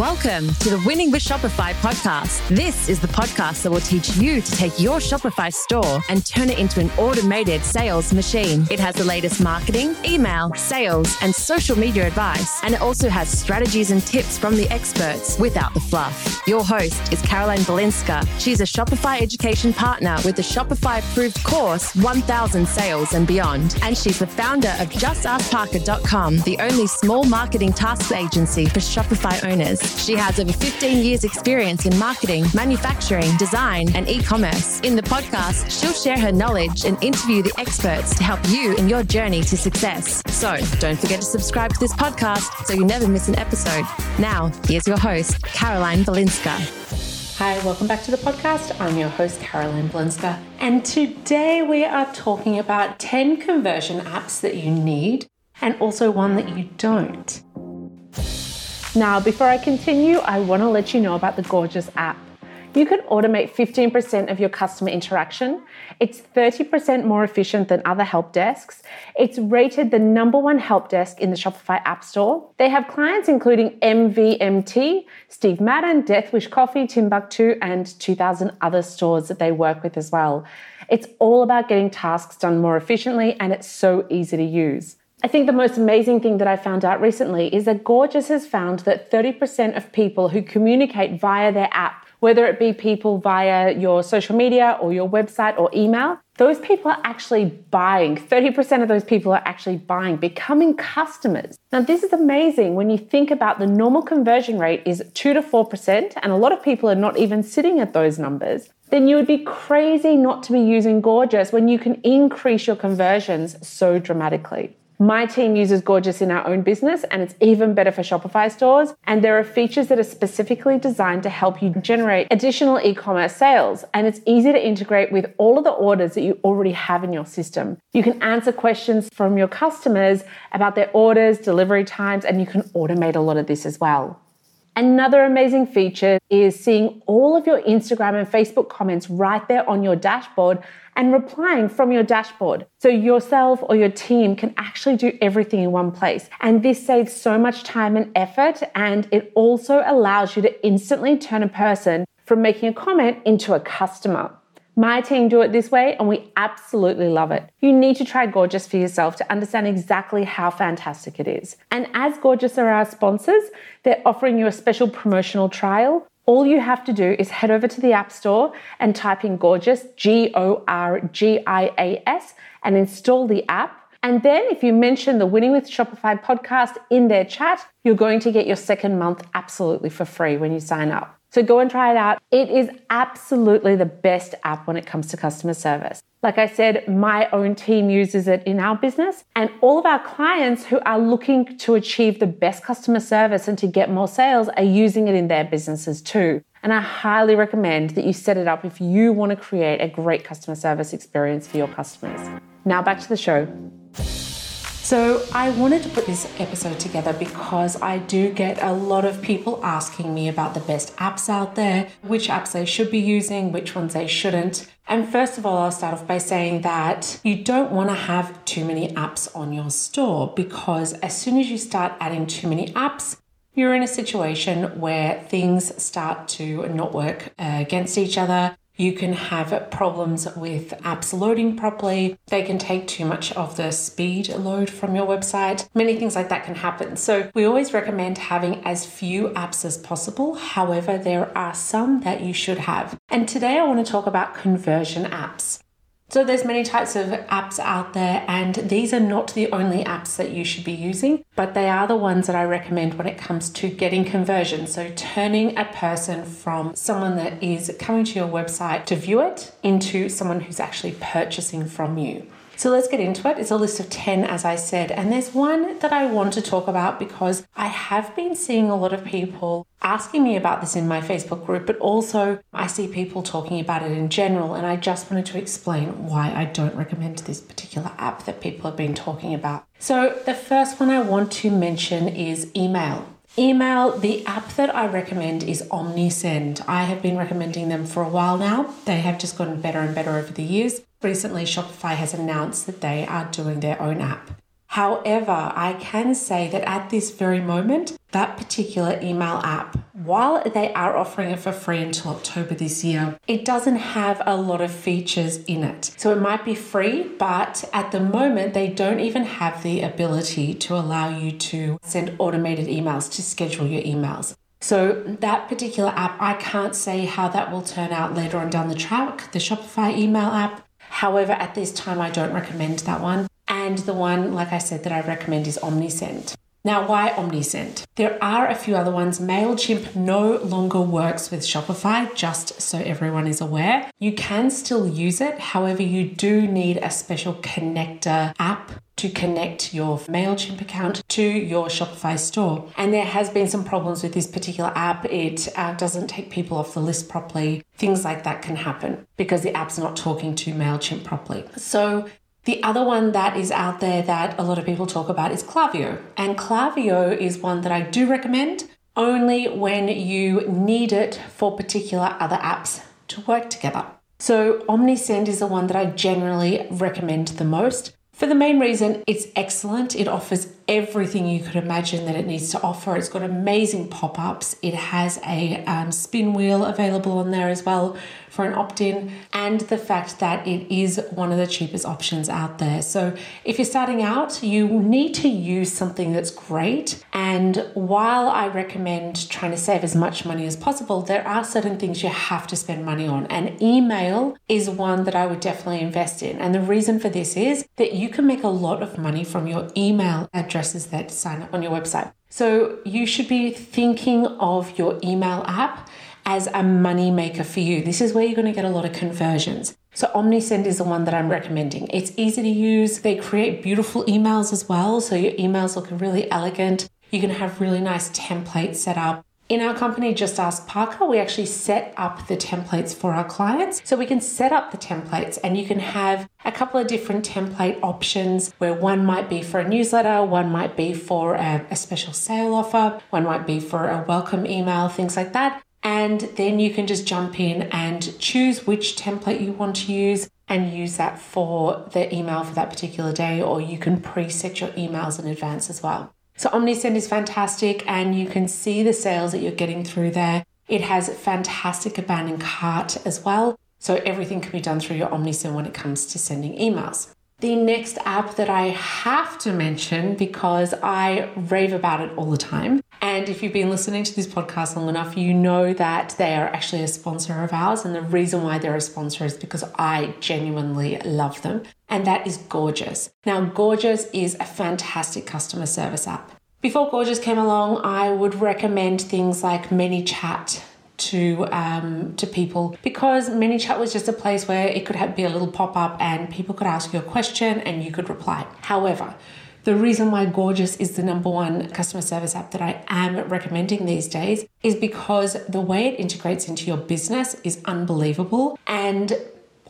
Welcome to the Winning with Shopify podcast. This is the podcast that will teach you to take your Shopify store and turn it into an automated sales machine. It has the latest marketing, email, sales, and social media advice, and it also has strategies and tips from the experts without the fluff. Your host is Caroline Balinska. She's a Shopify education partner with the Shopify approved course 1000 Sales and Beyond, and she's the founder of JustAskParker.com, the only small marketing task agency for Shopify owners. She has over 15 years' experience in marketing, manufacturing, design, and e commerce. In the podcast, she'll share her knowledge and interview the experts to help you in your journey to success. So don't forget to subscribe to this podcast so you never miss an episode. Now, here's your host, Caroline Balinska. Hi, welcome back to the podcast. I'm your host, Caroline Balinska, and today we are talking about 10 conversion apps that you need and also one that you don't. Now, before I continue, I want to let you know about the Gorgias app. You can automate 15% of your customer interaction. It's 30% more efficient than other help desks. It's rated the number one help desk in the Shopify App Store. They have clients including MVMT, Steve Madden, Death Wish Coffee, Timbuk2, and 2,000 other stores that they work with as well. It's all about getting tasks done more efficiently and it's so easy to use. I think the most amazing thing that I found out recently is that Gorgias has found that 30% of people who communicate via their app, whether it be people via your social media or your website or email, those people are actually buying. 30% of those people are actually buying, becoming customers. Now, this is amazing when you think about the normal conversion rate is 2 to 4%, and a lot of people are not even sitting at those numbers. Then you would be crazy not to be using Gorgias when you can increase your conversions so dramatically. My team uses Gorgias in our own business, and it's even better for Shopify stores. And there are features that are specifically designed to help you generate additional e commerce sales. And it's easy to integrate with all of the orders that you already have in your system. You can answer questions from your customers about their orders, delivery times, and you can automate a lot of this as well. Another amazing feature is seeing all of your Instagram and Facebook comments right there on your dashboard and replying from your dashboard. So yourself or your team can actually do everything in one place. And this saves so much time and effort. And it also allows you to instantly turn a person from making a comment into a customer. My team do it this way and we absolutely love it. You need to try Gorgias for yourself to understand exactly how fantastic it is. And as Gorgias are our sponsors, they're offering you a special promotional trial. All you have to do is head over to the App Store and type in Gorgias, G O R G I A S, and install the app. And then, if you mention the Winning with Shopify podcast in their chat, you're going to get your second month absolutely for free when you sign up. So go and try it out. It is absolutely the best app when it comes to customer service. Like I said, my own team uses it in our business, and all of our clients who are looking to achieve the best customer service and to get more sales are using it in their businesses too. And I highly recommend that you set it up if you want to create a great customer service experience for your customers. Now back to the show. So, I wanted to put this episode together because I do get a lot of people asking me about the best apps out there, which apps they should be using, which ones they shouldn't. And first of all, I'll start off by saying that you don't want to have too many apps on your store because as soon as you start adding too many apps, you're in a situation where things start to not work uh, against each other. You can have problems with apps loading properly. They can take too much of the speed load from your website. Many things like that can happen. So, we always recommend having as few apps as possible. However, there are some that you should have. And today I want to talk about conversion apps. So there's many types of apps out there and these are not the only apps that you should be using, but they are the ones that I recommend when it comes to getting conversion. So turning a person from someone that is coming to your website to view it into someone who's actually purchasing from you. So let's get into it. It's a list of 10, as I said. And there's one that I want to talk about because I have been seeing a lot of people asking me about this in my Facebook group, but also I see people talking about it in general. And I just wanted to explain why I don't recommend this particular app that people have been talking about. So the first one I want to mention is email. Email, the app that I recommend is OmniSend. I have been recommending them for a while now. They have just gotten better and better over the years. Recently, Shopify has announced that they are doing their own app. However, I can say that at this very moment, that particular email app while they are offering it for free until October this year, it doesn't have a lot of features in it. So it might be free, but at the moment, they don't even have the ability to allow you to send automated emails to schedule your emails. So, that particular app, I can't say how that will turn out later on down the track, the Shopify email app. However, at this time, I don't recommend that one. And the one, like I said, that I recommend is Omnisend. Now, why Omnisend? There are a few other ones. MailChimp no longer works with Shopify, just so everyone is aware. You can still use it, however, you do need a special connector app to connect your MailChimp account to your Shopify store. And there has been some problems with this particular app. It uh, doesn't take people off the list properly. Things like that can happen because the app's not talking to MailChimp properly. So the other one that is out there that a lot of people talk about is Klaviyo. And Klaviyo is one that I do recommend only when you need it for particular other apps to work together. So Omnisend is the one that I generally recommend the most. For the main reason, it's excellent. It offers everything you could imagine that it needs to offer. It's got amazing pop ups. It has a um, spin wheel available on there as well for an opt in, and the fact that it is one of the cheapest options out there. So, if you're starting out, you need to use something that's great. And while I recommend trying to save as much money as possible, there are certain things you have to spend money on, and email is one that I would definitely invest in. And the reason for this is that you can make a lot of money from your email addresses that sign up on your website. So, you should be thinking of your email app as a money maker for you. This is where you're going to get a lot of conversions. So Omnisend is the one that I'm recommending. It's easy to use. They create beautiful emails as well. So your emails look really elegant. You can have really nice templates set up. In our company, Just Ask Parker, we actually set up the templates for our clients. So we can set up the templates and you can have a couple of different template options where one might be for a newsletter, one might be for a, a special sale offer, one might be for a welcome email, things like that. And then you can just jump in and choose which template you want to use and use that for the email for that particular day, or you can preset your emails in advance as well. So Omnisend is fantastic and you can see the sales that you're getting through there. It has fantastic abandoned cart as well. So everything can be done through your Omnisend when it comes to sending emails. The next app that I have to mention because I rave about it all the time. And if you've been listening to this podcast long enough, you know that they are actually a sponsor of ours. And the reason why they're a sponsor is because I genuinely love them. And that is Gorgias. Now, Gorgias is a fantastic customer service app. Before Gorgias came along, I would recommend things like ManyChat to um, to people because ManyChat was just a place where it could have, be a little pop up and people could ask you a question and you could reply. However, the reason why Gorgias is the number one customer service app that I am recommending these days is because the way it integrates into your business is unbelievable. And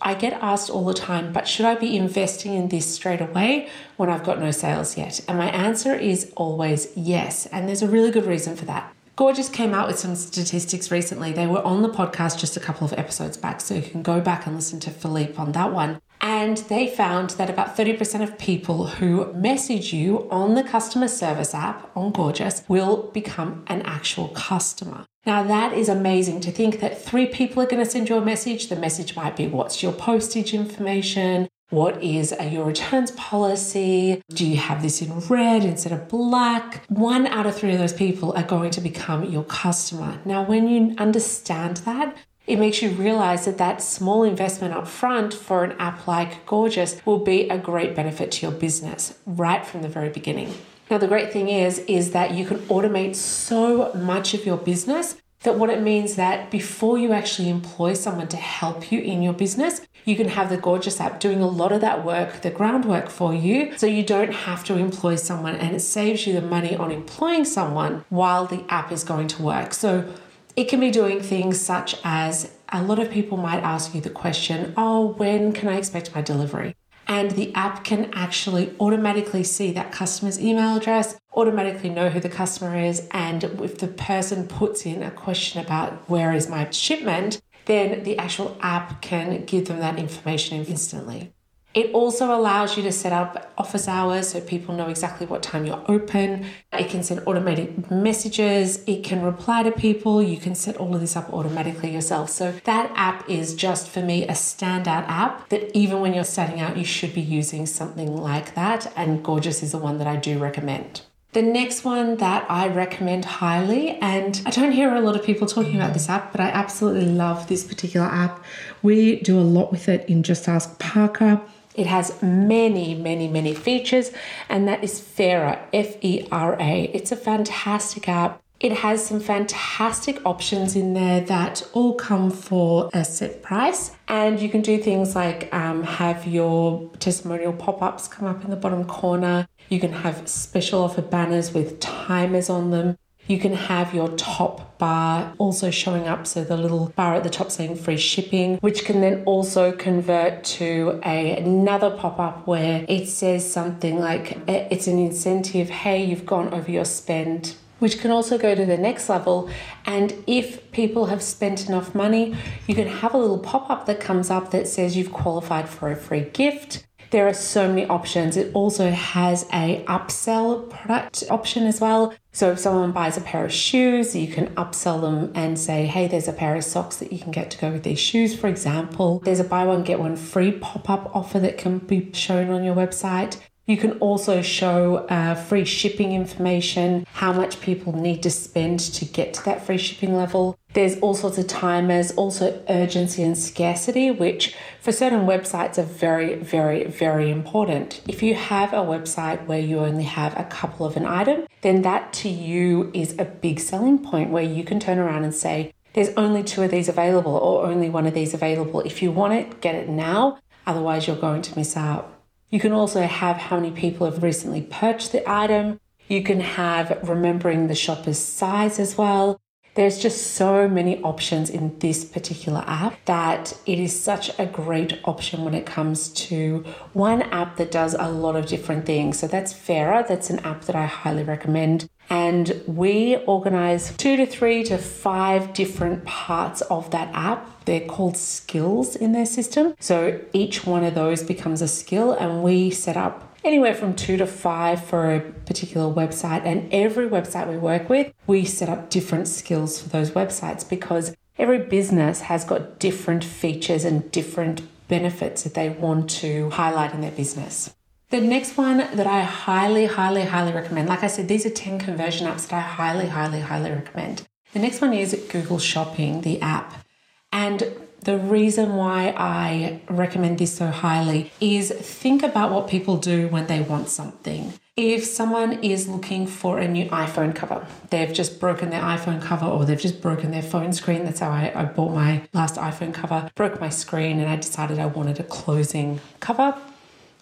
I get asked all the time, but should I be investing in this straight away when I've got no sales yet? And my answer is always yes. And there's a really good reason for that. Gorgias came out with some statistics recently. They were on the podcast just a couple of episodes back, so you can go back and listen to Philippe on that one. And they found that about 30% of people who message you on the customer service app on Gorgias will become an actual customer. Now, that is amazing to think that three people are going to send you a message. The message might be what's your postage information? What is your returns policy? Do you have this in red instead of black? One out of three of those people are going to become your customer. Now, when you understand that, it makes you realize that that small investment up front for an app like Gorgias will be a great benefit to your business right from the very beginning. Now, the great thing is, is that you can automate so much of your business that what it means that before you actually employ someone to help you in your business, you can have the Gorgias app doing a lot of that work, the groundwork for you, so you don't have to employ someone and it saves you the money on employing someone while the app is going to work. So it can be doing things such as a lot of people might ask you the question, Oh, when can I expect my delivery? and the app can actually automatically see that customer's email address, automatically know who the customer is, and if the person puts in a question about where is my shipment, then the actual app can give them that information instantly. It also allows you to set up office hours so people know exactly what time you're open. It can send automated messages. It can reply to people. You can set all of this up automatically yourself. So that app is just for me a standout app that even when you're starting out, you should be using something like that. And Gorgias is the one that I do recommend. The next one that I recommend highly, and I don't hear a lot of people talking about this app, but I absolutely love this particular app. We do a lot with it in Just Ask Parker. It has many, many, many features, and that is Fera, F E R A. It's a fantastic app. It has some fantastic options in there that all come for a set price. And you can do things like um, have your testimonial pop ups come up in the bottom corner. You can have special offer banners with timers on them. You can have your top bar also showing up, so the little bar at the top saying free shipping, which can then also convert to a, another pop up where it says something like it's an incentive, hey, you've gone over your spend which can also go to the next level. And if people have spent enough money, you can have a little pop up that comes up that says you've qualified for a free gift. There are so many options. It also has a upsell product option as well. So if someone buys a pair of shoes, you can upsell them and say, hey, there's a pair of socks that you can get to go with these shoes, for example. There's a buy one, get one free pop up offer that can be shown on your website. You can also show uh, free shipping information, how much people need to spend to get to that free shipping level. There's all sorts of timers, also urgency and scarcity, which for certain websites are very, very, very important. If you have a website where you only have a couple of an item, then that to you is a big selling point where you can turn around and say, there's only two of these available or only one of these available. If you want it, get it now. Otherwise, you're going to miss out. You can also have how many people have recently purchased the item. You can have remembering the shopper's size as well. There's just so many options in this particular app that it is such a great option when it comes to one app that does a lot of different things. So that's Fera, that's an app that I highly recommend. And we organize two to three to five different parts of that app. They're called skills in their system. So each one of those becomes a skill, and we set up anywhere from two to five for a particular website. And every website we work with, we set up different skills for those websites because every business has got different features and different benefits that they want to highlight in their business. The next one that I highly, highly, highly recommend, like I said, these are 10 conversion apps that I highly, highly, highly recommend. The next one is Google Shopping, the app. And the reason why I recommend this so highly is think about what people do when they want something. If someone is looking for a new iPhone cover, they've just broken their iPhone cover or they've just broken their phone screen. That's how I, I bought my last iPhone cover, broke my screen, and I decided I wanted a closing cover.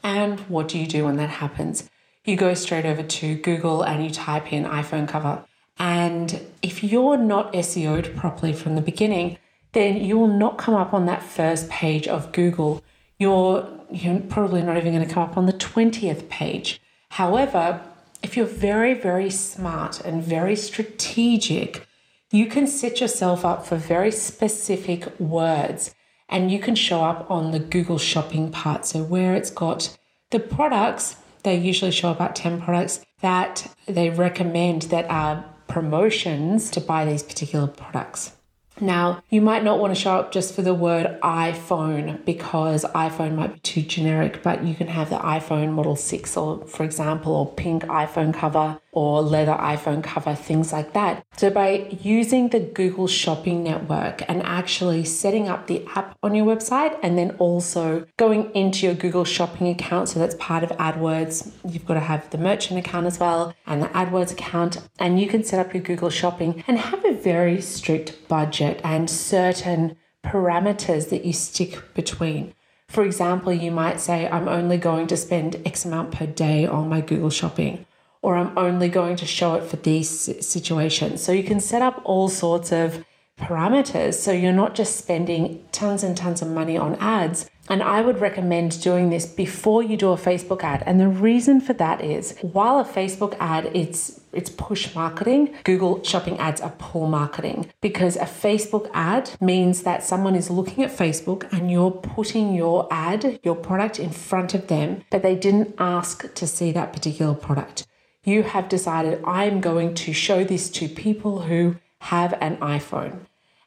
And what do you do when that happens? You go straight over to Google and you type in iPhone cover. And if you're not SEO'd properly from the beginning, then you will not come up on that first page of Google. You're, you're probably not even going to come up on the 20th page. However, if you're very, very smart and very strategic, you can set yourself up for very specific words and you can show up on the Google shopping part. So, where it's got the products, they usually show about 10 products that they recommend that are promotions to buy these particular products. Now, you might not want to show up just for the word iPhone because iPhone might be too generic, but you can have the iPhone Model 6 or for example, or pink iPhone cover or leather iPhone cover, things like that. So by using the Google Shopping Network and actually setting up the app on your website and then also going into your Google Shopping account, so that's part of AdWords, you've got to have the merchant account as well and the AdWords account, and you can set up your Google Shopping and have a very strict budget and certain parameters that you stick between. For example, you might say, I'm only going to spend X amount per day on my Google Shopping or I'm only going to show it for these situations. So you can set up all sorts of parameters so you're not just spending tons and tons of money on ads And I would recommend doing this before you do a Facebook ad. And the reason for that is while a Facebook ad it's it's push marketing, Google shopping ads are pull marketing because a Facebook ad means that someone is looking at Facebook and you're putting your ad, your product in front of them, but they didn't ask to see that particular product. You have decided I'm going to show this to people who have an iPhone.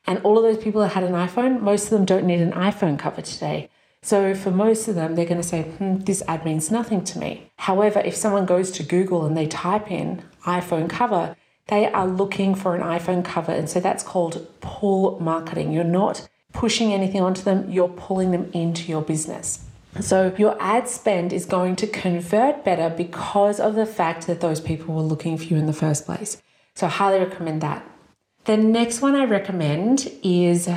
And all of those people that had an iPhone, most of them don't need an iPhone cover today. So for most of them, they're going to say, hmm, this ad means nothing to me. However, if someone goes to Google and they type in iPhone cover, they are looking for an iPhone cover. And so that's called pull marketing. You're not pushing anything onto them, you're pulling them into your business. So your ad spend is going to convert better because of the fact that those people were looking for you in the first place. So I highly recommend that. The next one I recommend is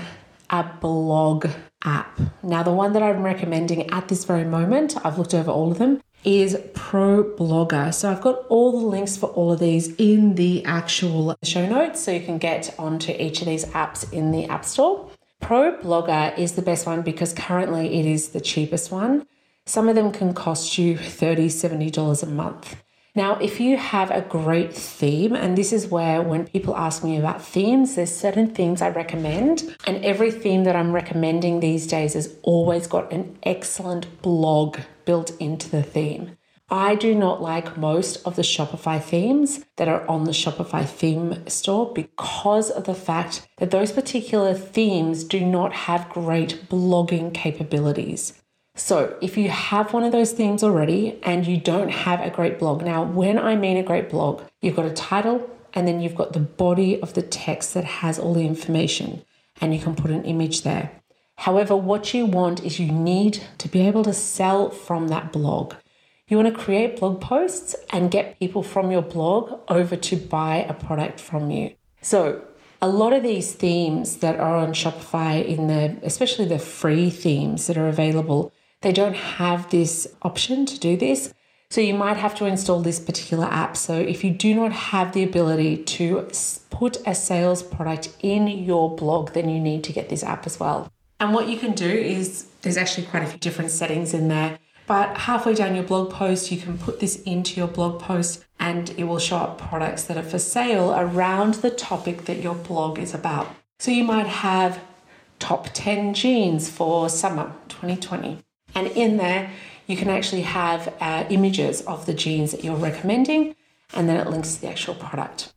a blog app. Now, the one that I'm recommending at this very moment, I've looked over all of them, is ProBlogger. So I've got all the links for all of these in the actual show notes so you can get onto each of these apps in the App Store. ProBlogger is the best one because currently it is the cheapest one. Some of them can cost you $30, $70 a month. Now, if you have a great theme, and this is where when people ask me about themes, there's certain themes I recommend, and every theme that I'm recommending these days has always got an excellent blog built into the theme. I do not like most of the Shopify themes that are on the Shopify theme store because of the fact that those particular themes do not have great blogging capabilities. So, if you have one of those themes already and you don't have a great blog, now, when I mean a great blog, you've got a title and then you've got the body of the text that has all the information and you can put an image there. However, what you want is you need to be able to sell from that blog. You want to create blog posts and get people from your blog over to buy a product from you. So, a lot of these themes that are on Shopify in the especially the free themes that are available they don't have this option to do this. So you might have to install this particular app. So if you do not have the ability to put a sales product in your blog, then you need to get this app as well. And what you can do is there's actually quite a few different settings in there. But halfway down your blog post, you can put this into your blog post and it will show up products that are for sale around the topic that your blog is about. So you might have top 10 jeans for summer 2020 and in there, you can actually have uh, images of the jeans that you're recommending, and then it links to the actual product.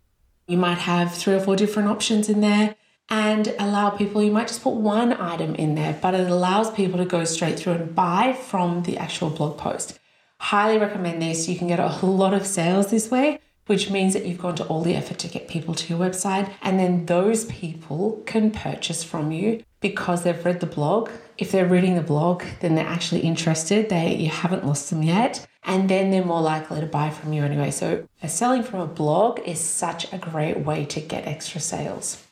You might have three or four different options in there and allow people, you might just put one item in there, but it allows people to go straight through and buy from the actual blog post. Highly recommend this. You can get a lot of sales this way, which means that you've gone to all the effort to get people to your website, and then those people can purchase from you because they've read the blog. If they're reading the blog, then they're actually interested. They you haven't lost them yet, and then they're more likely to buy from you anyway. So, selling from a blog is such a great way to get extra sales.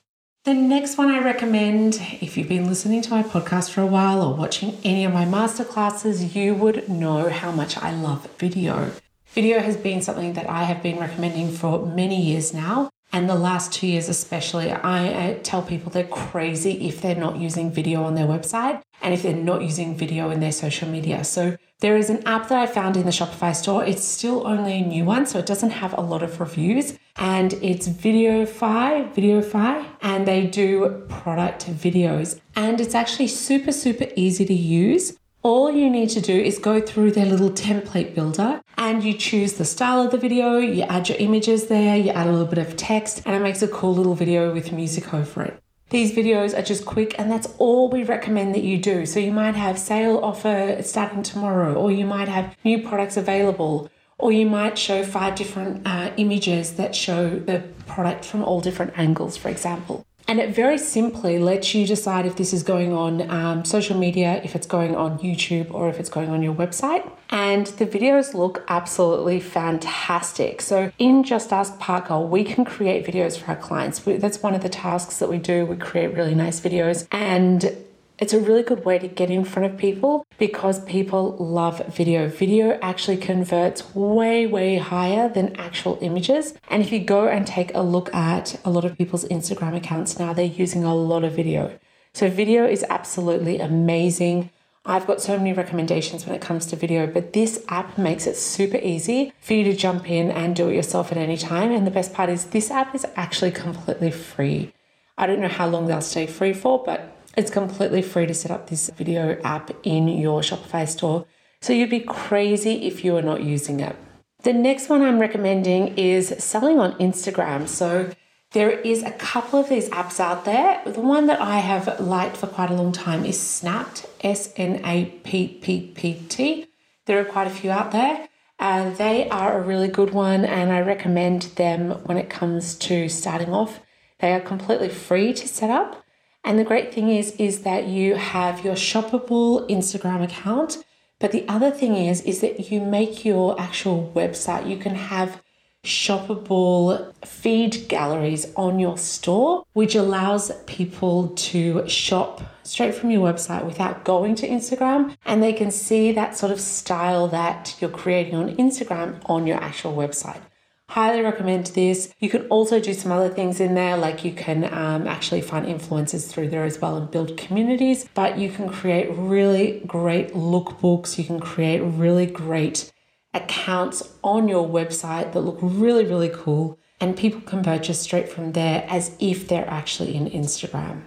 The next one I recommend, if you've been listening to my podcast for a while or watching any of my masterclasses, you would know how much I love video. Video has been something that I have been recommending for many years now. And the last two years, especially, I tell people they're crazy if they're not using video on their website and if they're not using video in their social media. So, there is an app that I found in the Shopify store. It's still only a new one, so it doesn't have a lot of reviews. And it's Videofy, Videofy, and they do product videos. And it's actually super, super easy to use. All you need to do is go through their little template builder and you choose the style of the video, you add your images there, you add a little bit of text, and it makes a cool little video with music over it. These videos are just quick, and that's all we recommend that you do. So, you might have sale offer starting tomorrow, or you might have new products available, or you might show five different uh, images that show the product from all different angles, for example. And it very simply lets you decide if this is going on um, social media, if it's going on YouTube, or if it's going on your website. And the videos look absolutely fantastic. So, in Just Ask Parker, we can create videos for our clients. That's one of the tasks that we do. We create really nice videos. And it's a really good way to get in front of people because people love video. Video actually converts way, way higher than actual images. And if you go and take a look at a lot of people's Instagram accounts now, they're using a lot of video. So, video is absolutely amazing. I've got so many recommendations when it comes to video, but this app makes it super easy for you to jump in and do it yourself at any time. And the best part is this app is actually completely free. I don't know how long they'll stay free for, but it's completely free to set up this video app in your Shopify store. So you'd be crazy if you are not using it. The next one I'm recommending is selling on Instagram. So there is a couple of these apps out there. The one that I have liked for quite a long time is Snapppt, S N A P P P T. There are quite a few out there. Uh, they are a really good one, and I recommend them when it comes to starting off. They are completely free to set up. And the great thing is, is that you have your shoppable Instagram account. But the other thing is, is that you make your actual website. You can have shoppable feed galleries on your store, which allows people to shop straight from your website without going to Instagram. And they can see that sort of style that you're creating on Instagram on your actual website. Highly recommend this. You can also do some other things in there, like you can um, actually find influencers through there as well and build communities. But you can create really great lookbooks. You can create really great accounts on your website that look really, really cool, and people can purchase straight from there as if they're actually in Instagram.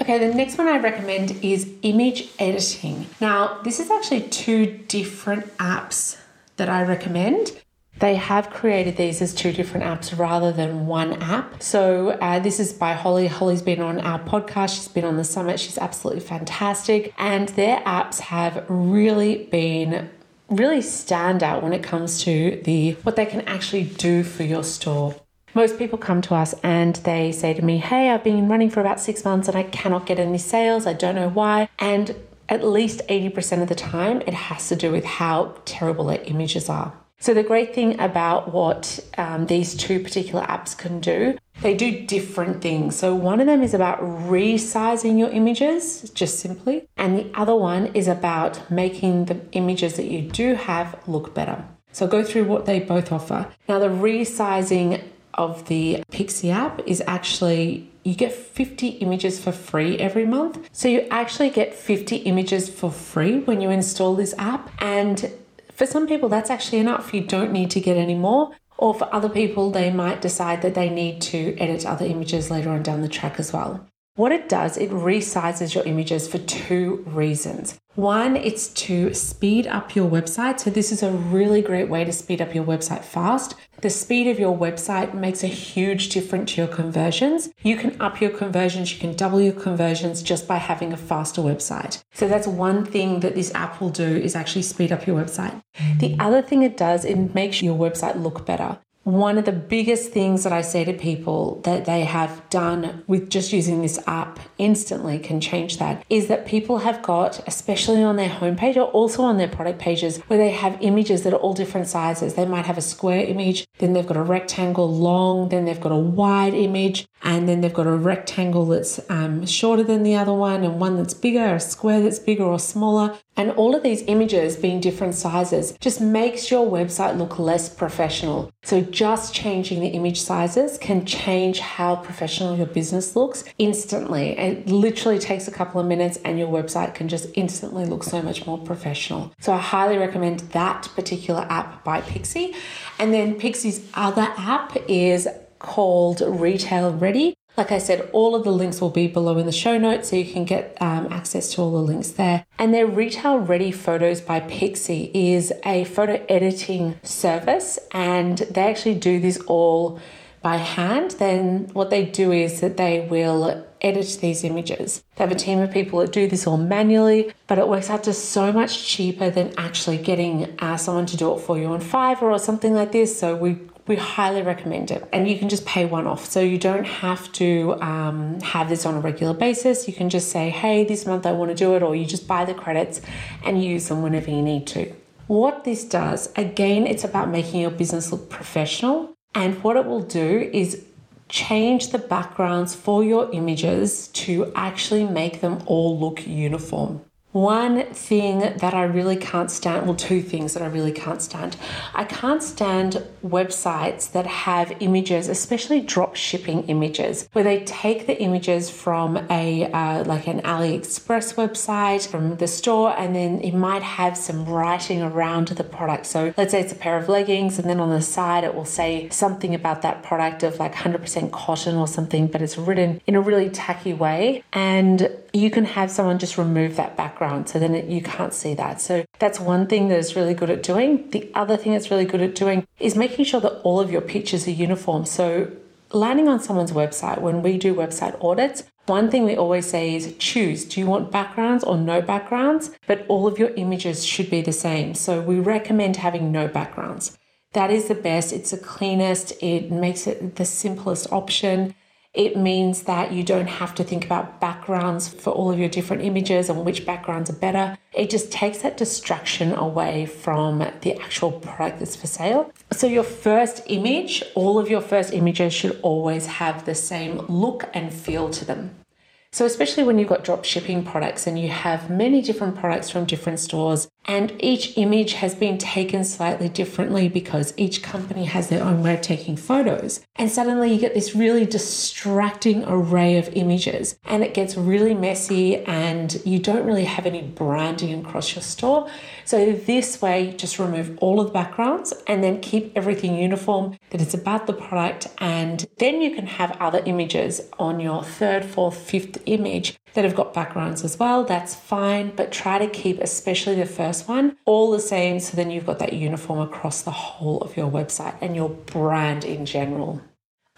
Okay, the next one I recommend is image editing. Now, this is actually two different apps that I recommend. They have created these as two different apps rather than one app. So, uh, this is by Holly. Holly's been on our podcast, she's been on the summit, she's absolutely fantastic. And their apps have really been really stand out when it comes to the what they can actually do for your store. Most people come to us and they say to me, Hey, I've been running for about six months and I cannot get any sales. I don't know why. And at least 80% of the time, it has to do with how terrible their images are. So, the great thing about what um, these two particular apps can do, they do different things. So, one of them is about resizing your images, just simply, and the other one is about making the images that you do have look better. So, go through what they both offer. Now, the resizing of the Pixc app is actually you get 50 images for free every month. So you actually get 50 images for free when you install this app and for some people, that's actually enough. You don't need to get any more. Or for other people, they might decide that they need to edit other images later on down the track as well. What it does, it resizes your images for two reasons. One, it's to speed up your website. So, this is a really great way to speed up your website fast. The speed of your website makes a huge difference to your conversions. You can up your conversions, you can double your conversions just by having a faster website. So, that's one thing that this app will do is actually speed up your website. The other thing it does, it makes your website look better one of the biggest things that I say to people that they have done with just using this app instantly can change that is that people have got, especially on their homepage or also on their product pages, where they have images that are all different sizes. They might have a square image, then they've got a rectangle long, then they've got a wide image, and then they've got a rectangle that's um, shorter than the other one, and one that's bigger, a square that's bigger or smaller. And all of these images being different sizes just makes your website look less professional. So, just changing the image sizes can change how professional your business looks instantly. It literally takes a couple of minutes, and your website can just instantly look so much more professional. So, I highly recommend that particular app by Pixc. And then Pixc's other app is called Retail Ready. Like I said, all of the links will be below in the show notes so you can get um, access to all the links there. And their Retail Ready Photos by Pixc is a photo editing service, and they actually do this all by hand. Then what they do is that they will edit these images. They have a team of people that do this all manually, but it works out to so much cheaper than actually getting uh, someone to do it for you on Fiverr or something like this. So we we highly recommend it. And you can just pay one off. So you don't have to um, have this on a regular basis. You can just say, hey, this month I want to do it, or you just buy the credits and use them whenever you need to. What this does, again, it's about making your business look professional. And what it will do is change the backgrounds for your images to actually make them all look uniform. One thing that I really can't stand, well, two things that I really can't stand. I can't stand websites that have images, especially drop shipping images, where they take the images from a uh, like an AliExpress website from the store, and then it might have some writing around the product. So let's say it's a pair of leggings, and then on the side it will say something about that product of like 100% cotton or something, but it's written in a really tacky way, and you can have someone just remove that background so then it, you can't see that. So that's one thing that is really good at doing. The other thing that's really good at doing is making sure that all of your pictures are uniform. So landing on someone's website, when we do website audits, one thing we always say is choose do you want backgrounds or no backgrounds? But all of your images should be the same. So we recommend having no backgrounds. That is the best, it's the cleanest, it makes it the simplest option. It means that you don't have to think about backgrounds for all of your different images and which backgrounds are better. It just takes that distraction away from the actual product that's for sale. So, your first image, all of your first images should always have the same look and feel to them. So, especially when you've got drop shipping products and you have many different products from different stores, and each image has been taken slightly differently because each company has their own way of taking photos. And suddenly you get this really distracting array of images, and it gets really messy, and you don't really have any branding across your store. So, this way, just remove all of the backgrounds and then keep everything uniform that it's about the product, and then you can have other images on your third, fourth, fifth image that have got backgrounds as well. That's fine, but try to keep, especially the first one, all the same so then you've got that uniform across the whole of your website and your brand in general.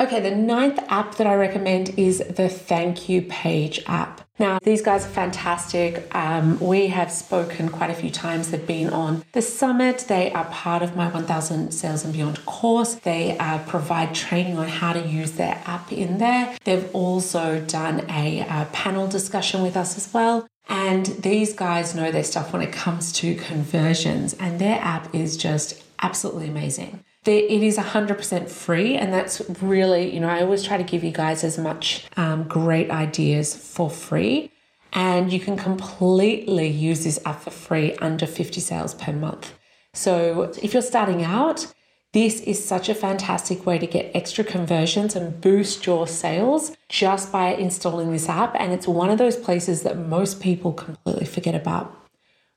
Okay, the ninth app that I recommend is the Thank You Page app. Now, these guys are fantastic. Um, we have spoken quite a few times. They've been on the summit. They are part of my 1000 Sales and Beyond course. They uh, provide training on how to use their app in there. They've also done a, uh, panel discussion with us as well. And these guys know their stuff when it comes to conversions, and their app is just absolutely amazing it is 100% free and that's really you know i always try to give you guys as much um, great ideas for free. And you can completely use this app for free under 50 sales per month. So if you're starting out this is such a fantastic way to get extra conversions and boost your sales just by installing this app. And it's one of those places that most people completely forget about.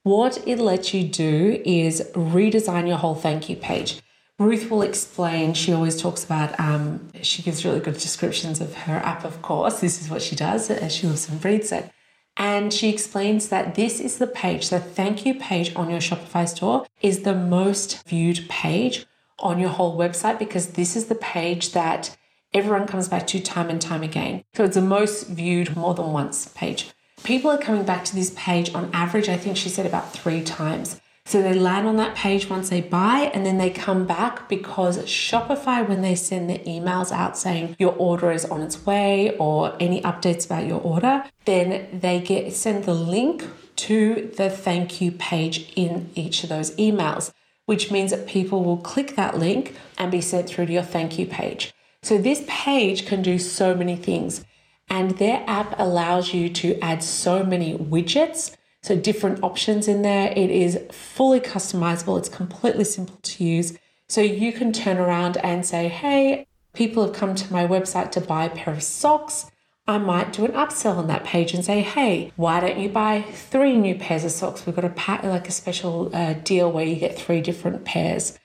What it lets you do is redesign your whole thank you page Ruth will explain, she always talks about, um, she gives really good descriptions of her app, of course. This is what she does as she lives and breathes it. And she explains that this is the page, the thank you page on your Shopify store is the most viewed page on your whole website because this is the page that everyone comes back to time and time again. So it's the most viewed more than once page. People are coming back to this page on average, I think she said about three times. So they land on that page once they buy and then they come back because Shopify, when they send the emails out saying your order is on its way or any updates about your order, then they get send the link to the thank you page in each of those emails, which means that people will click that link and be sent through to your thank you page. So this page can do so many things. And their app allows you to add so many widgets so, different options in there. It is fully customizable, it's completely simple to use. So, you can turn around and say, hey, people have come to my website to buy a pair of socks. I might do an upsell on that page and say, hey, why don't you buy three new pairs of socks? We've got a pack, like a special uh, deal where you get three different pairs.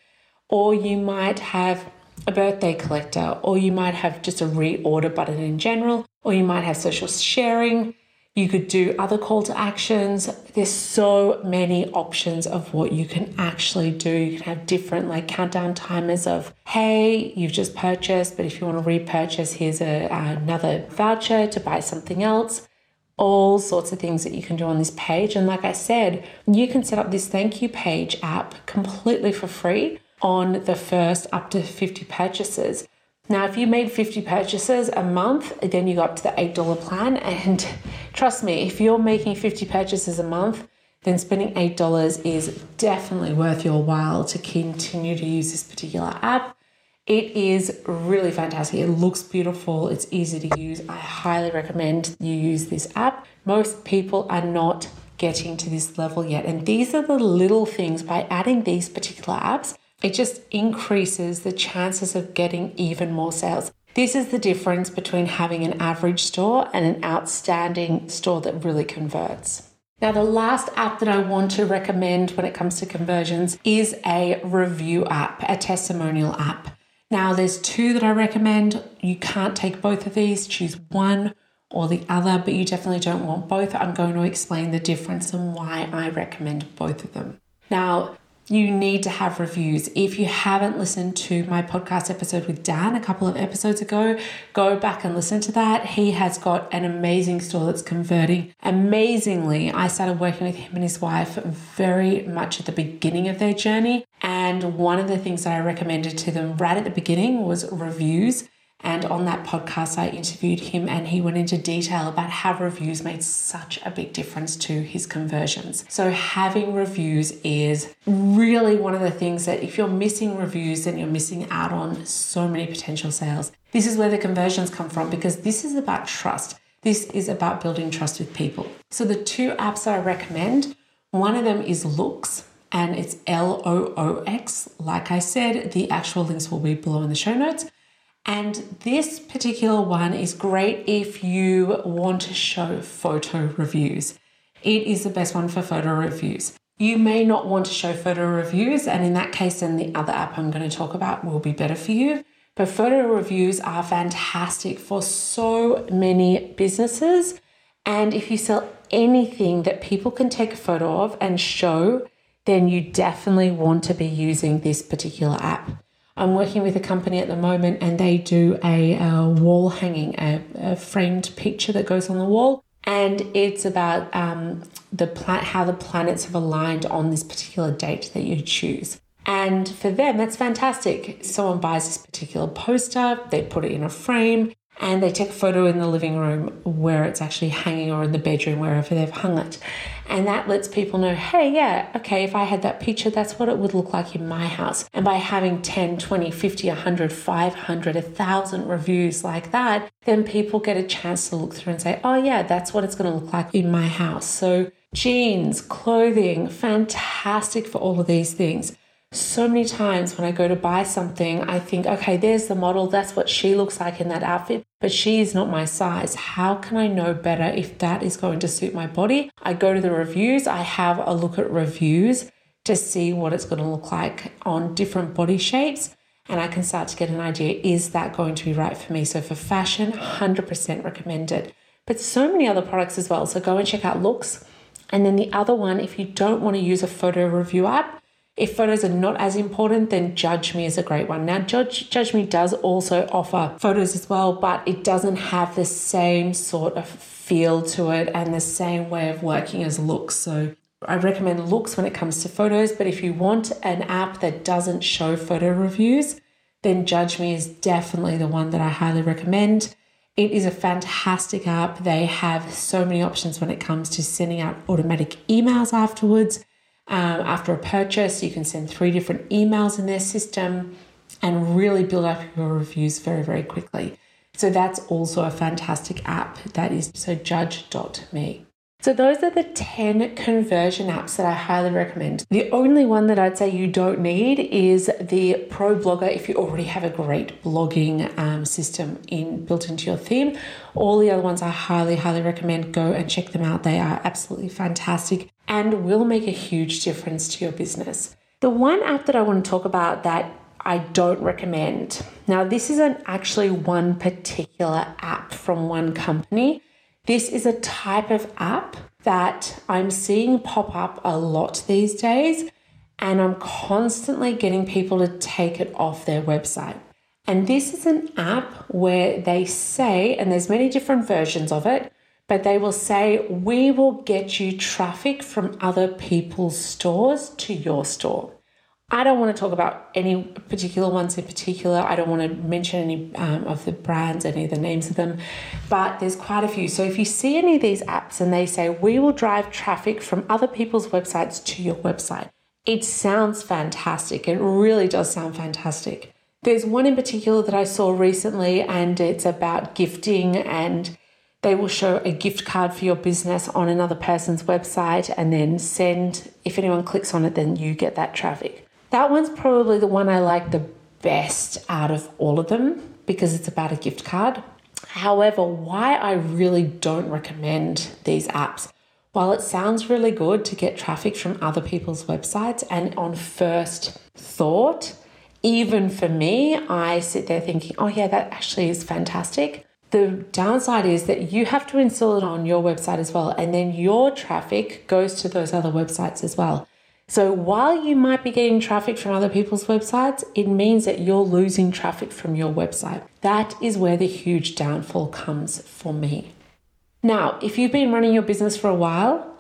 Or you might have a birthday collector, or you might have just a reorder button in general, or you might have social sharing. You could do other call to actions. There's so many options of what you can actually do. You can have different like countdown timers of, hey, you've just purchased, but if you want to repurchase, here's a, another voucher to buy something else. All sorts of things that you can do on this page. And like I said, you can set up this thank you page app completely for free on the first up to 50 purchases. Now, if you made 50 purchases a month, then you go up to the $8 plan. And trust me, if you're making 50 purchases a month, then spending $8 is definitely worth your while to continue to use this particular app. It is really fantastic. It looks beautiful. It's easy to use. I highly recommend you use this app. Most people are not getting to this level yet. And these are the little things by adding these particular apps, it just increases the chances of getting even more sales. This is the difference between having an average store and an outstanding store that really converts. Now, the last app that I want to recommend when it comes to conversions is a review app, a testimonial app. Now, there's two that I recommend. You can't take both of these, choose one or the other, but you definitely don't want both. I'm going to explain the difference and why I recommend both of them. Now, you need to have reviews. If you haven't listened to my podcast episode with Dan a couple of episodes ago, go back and listen to that. He has got an amazing store that's converting amazingly. I started working with him and his wife very much at the beginning of their journey. And one of the things that I recommended to them right at the beginning was reviews and on that podcast, I interviewed him and he went into detail about how reviews made such a big difference to his conversions. So, having reviews is really one of the things that if you're missing reviews, then you're missing out on so many potential sales. This is where the conversions come from because this is about trust. This is about building trust with people. So, the two apps that I recommend one of them is Loox, and it's L O O X. Like I said, the actual links will be below in the show notes. And this particular one is great if you want to show photo reviews. It is the best one for photo reviews. You may not want to show photo reviews, and in that case, then the other app I'm going to talk about will be better for you. But photo reviews are fantastic for so many businesses. And if you sell anything that people can take a photo of and show, then you definitely want to be using this particular app. I'm working with a company at the moment and they do a, a wall hanging, a, a, framed picture that goes on the wall. And it's about um, the pla- how the planets have aligned on this particular date that you choose. And for them, that's fantastic. Someone buys this particular poster, they put it in a frame, and they take a photo in the living room where it's actually hanging or in the bedroom, wherever they've hung it. And that lets people know, hey, yeah, okay, if I had that picture, that's what it would look like in my house. And by having 10, 20, 50, 100, 500, 1,000 reviews like that, then people get a chance to look through and say, oh, yeah, that's what it's going to look like in my house. So, jeans, clothing, fantastic for all of these things so many times when I go to buy something, I think, okay, there's the model. That's what she looks like in that outfit, but she is not my size. How can I know better if that is going to suit my body? I go to the reviews, I have a look at reviews to see what it's going to look like on different body shapes. And I can start to get an idea is that going to be right for me? So, for fashion, 100% recommended. But so many other products as well. So, go and check out Loox. And then the other one, if you don't want to use a photo review app, if photos are not as important, then Judge Me is a great one. Now, Judge, Judge Me does also offer photos as well, but it doesn't have the same sort of feel to it and the same way of working as Loox. So I recommend Loox when it comes to photos, but if you want an app that doesn't show photo reviews, then Judge Me is definitely the one that I highly recommend. It is a fantastic app. They have so many options when it comes to sending out automatic emails afterwards. Um, after a purchase, you can send three different emails in their system and really build up your reviews very, very quickly. So that's also a fantastic app. That is so judge.me. So those are the 10 conversion apps that I highly recommend. The only one that I'd say you don't need is the Pro Blogger if you already have a great blogging um, system in built into your theme. All the other ones I highly, highly recommend. Go and check them out. They are absolutely fantastic and will make a huge difference to your business. The one app that I want to talk about that I don't recommend. Now, this isn't actually one particular app from one company. This is a type of app that I'm seeing pop up a lot these days, and I'm constantly getting people to take it off their website. And this is an app where they say, and there's many different versions of it, but they will say, We will get you traffic from other people's stores to your store. I don't want to talk about any particular ones in particular. I don't want to mention any um, of the brands, any of the names of them, but there's quite a few. So if you see any of these apps and they say, we will drive traffic from other people's websites to your website, it sounds fantastic. It really does sound fantastic. There's one in particular that I saw recently, and it's about gifting and they will show a gift card for your business on another person's website and then send, if anyone clicks on it, then you get that traffic. That one's probably the one I like the best out of all of them because it's about a gift card. However, why I really don't recommend these apps, while it sounds really good to get traffic from other people's websites, and on first thought, even for me, I sit there thinking, oh, yeah, that actually is fantastic. The downside is that you have to install it on your website as well, and then your traffic goes to those other websites as well. So while you might be getting traffic from other people's websites, it means that you're losing traffic from your website. That is where the huge downfall comes for me. Now, if you've been running your business for a while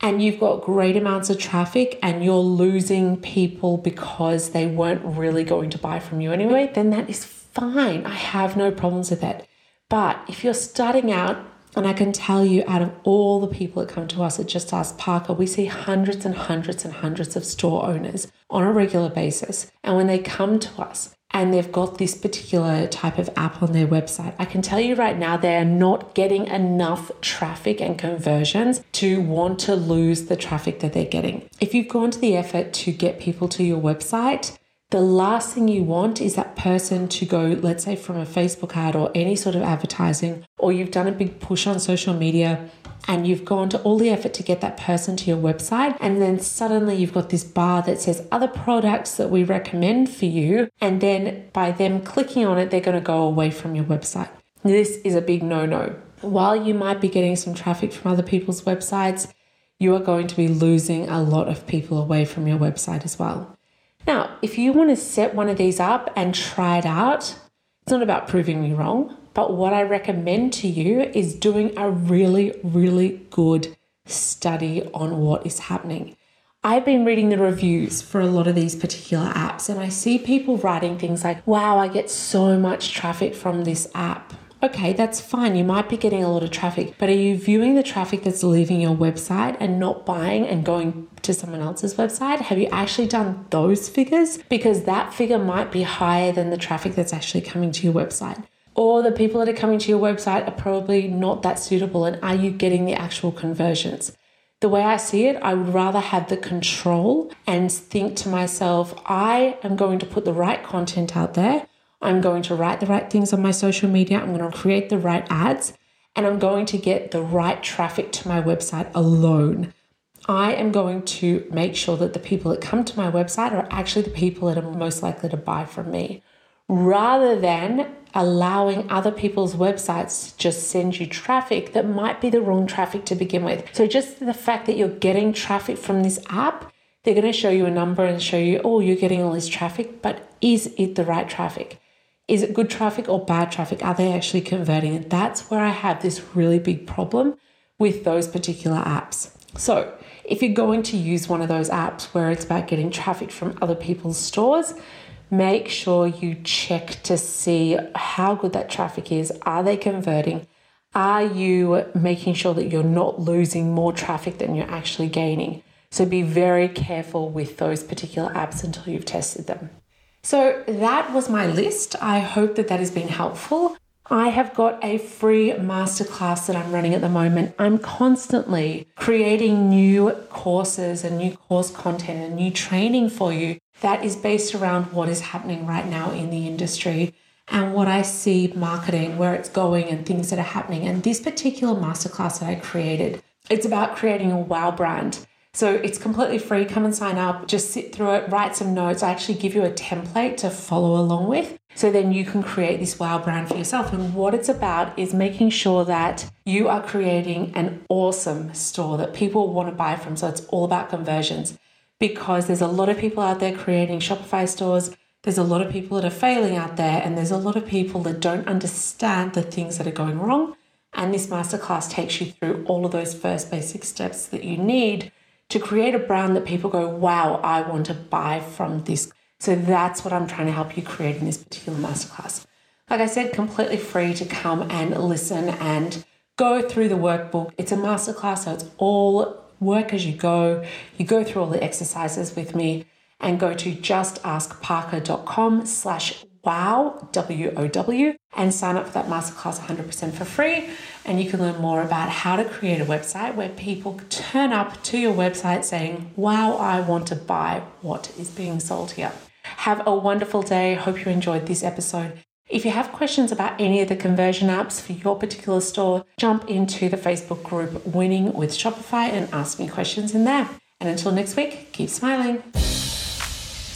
and you've got great amounts of traffic and you're losing people because they weren't really going to buy from you anyway, then that is fine. I have no problems with that. But if you're starting out, and I can tell you, out of all the people that come to us at Just Ask Parker, we see hundreds and hundreds and hundreds of store owners on a regular basis. And when they come to us and they've got this particular type of app on their website, I can tell you right now, they are not getting enough traffic and conversions to want to lose the traffic that they're getting. If you've gone to the effort to get people to your website, the last thing you want is that person to go, let's say, from a Facebook ad or any sort of advertising, or you've done a big push on social media and you've gone to all the effort to get that person to your website, and then suddenly you've got this bar that says other products that we recommend for you, and then by them clicking on it, they're going to go away from your website. This is a big no no. While you might be getting some traffic from other people's websites, you are going to be losing a lot of people away from your website as well. Now, if you want to set one of these up and try it out, it's not about proving me wrong, but what I recommend to you is doing a really, really good study on what is happening. I've been reading the reviews for a lot of these particular apps, and I see people writing things like, Wow, I get so much traffic from this app okay, that's fine. You might be getting a lot of traffic, but are you viewing the traffic that's leaving your website and not buying and going to someone else's website? Have you actually done those figures? Because that figure might be higher than the traffic that's actually coming to your website. Or the people that are coming to your website are probably not that suitable, and are you getting the actual conversions? The way I see it, I would rather have the control and think to myself, I am going to put the right content out there. I'm going to write the right things on my social media. I'm going to create the right ads and I'm going to get the right traffic to my website alone. I am going to make sure that the people that come to my website are actually the people that are most likely to buy from me rather than allowing other people's websites to just send you traffic that might be the wrong traffic to begin with. So, just the fact that you're getting traffic from this app, they're going to show you a number and show you, oh, you're getting all this traffic, but is it the right traffic? Is it good traffic or bad traffic? Are they actually converting? And that's where I have this really big problem with those particular apps. So, if you're going to use one of those apps where it's about getting traffic from other people's stores, make sure you check to see how good that traffic is. Are they converting? Are you making sure that you're not losing more traffic than you're actually gaining? So be very careful with those particular apps until you've tested them. So that was my list. I hope that that has been helpful. I have got a free masterclass that I'm running at the moment. I'm constantly creating new courses and new course content and new training for you that is based around what is happening right now in the industry and what I see marketing, where it's going, and things that are happening. And this particular masterclass that I created, it's about creating a wow brand. So it's completely free. Come and sign up. Just sit through it, write some notes. I actually give you a template to follow along with. So then you can create this wow brand for yourself. And what it's about is making sure that you are creating an awesome store that people want to buy from. So it's all about conversions because there's a lot of people out there creating Shopify stores. There's a lot of people that are failing out there, and there's a lot of people that don't understand the things that are going wrong. And this masterclass takes you through all of those first basic steps that you need to create a brand that people go, wow, I want to buy from this. So that's what I'm trying to help you create in this particular masterclass. Like I said, completely free to come and listen and go through the workbook. It's a masterclass, so it's all work as you go. You go through all the exercises with me and go to justaskparker.com slash WOW, W O W, and sign up for that masterclass 100% for free. And you can learn more about how to create a website where people turn up to your website saying, Wow, I want to buy what is being sold here. Have a wonderful day. Hope you enjoyed this episode. If you have questions about any of the conversion apps for your particular store, jump into the Facebook group Winning with Shopify and ask me questions in there. And until next week, keep smiling.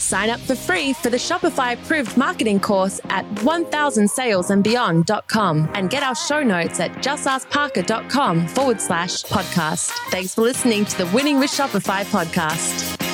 Sign up for free for the Shopify approved marketing course at 1000salesandbeyond.com and get our show notes at justaskparker.com forward slash podcast. Thanks for listening to the Winning with Shopify podcast.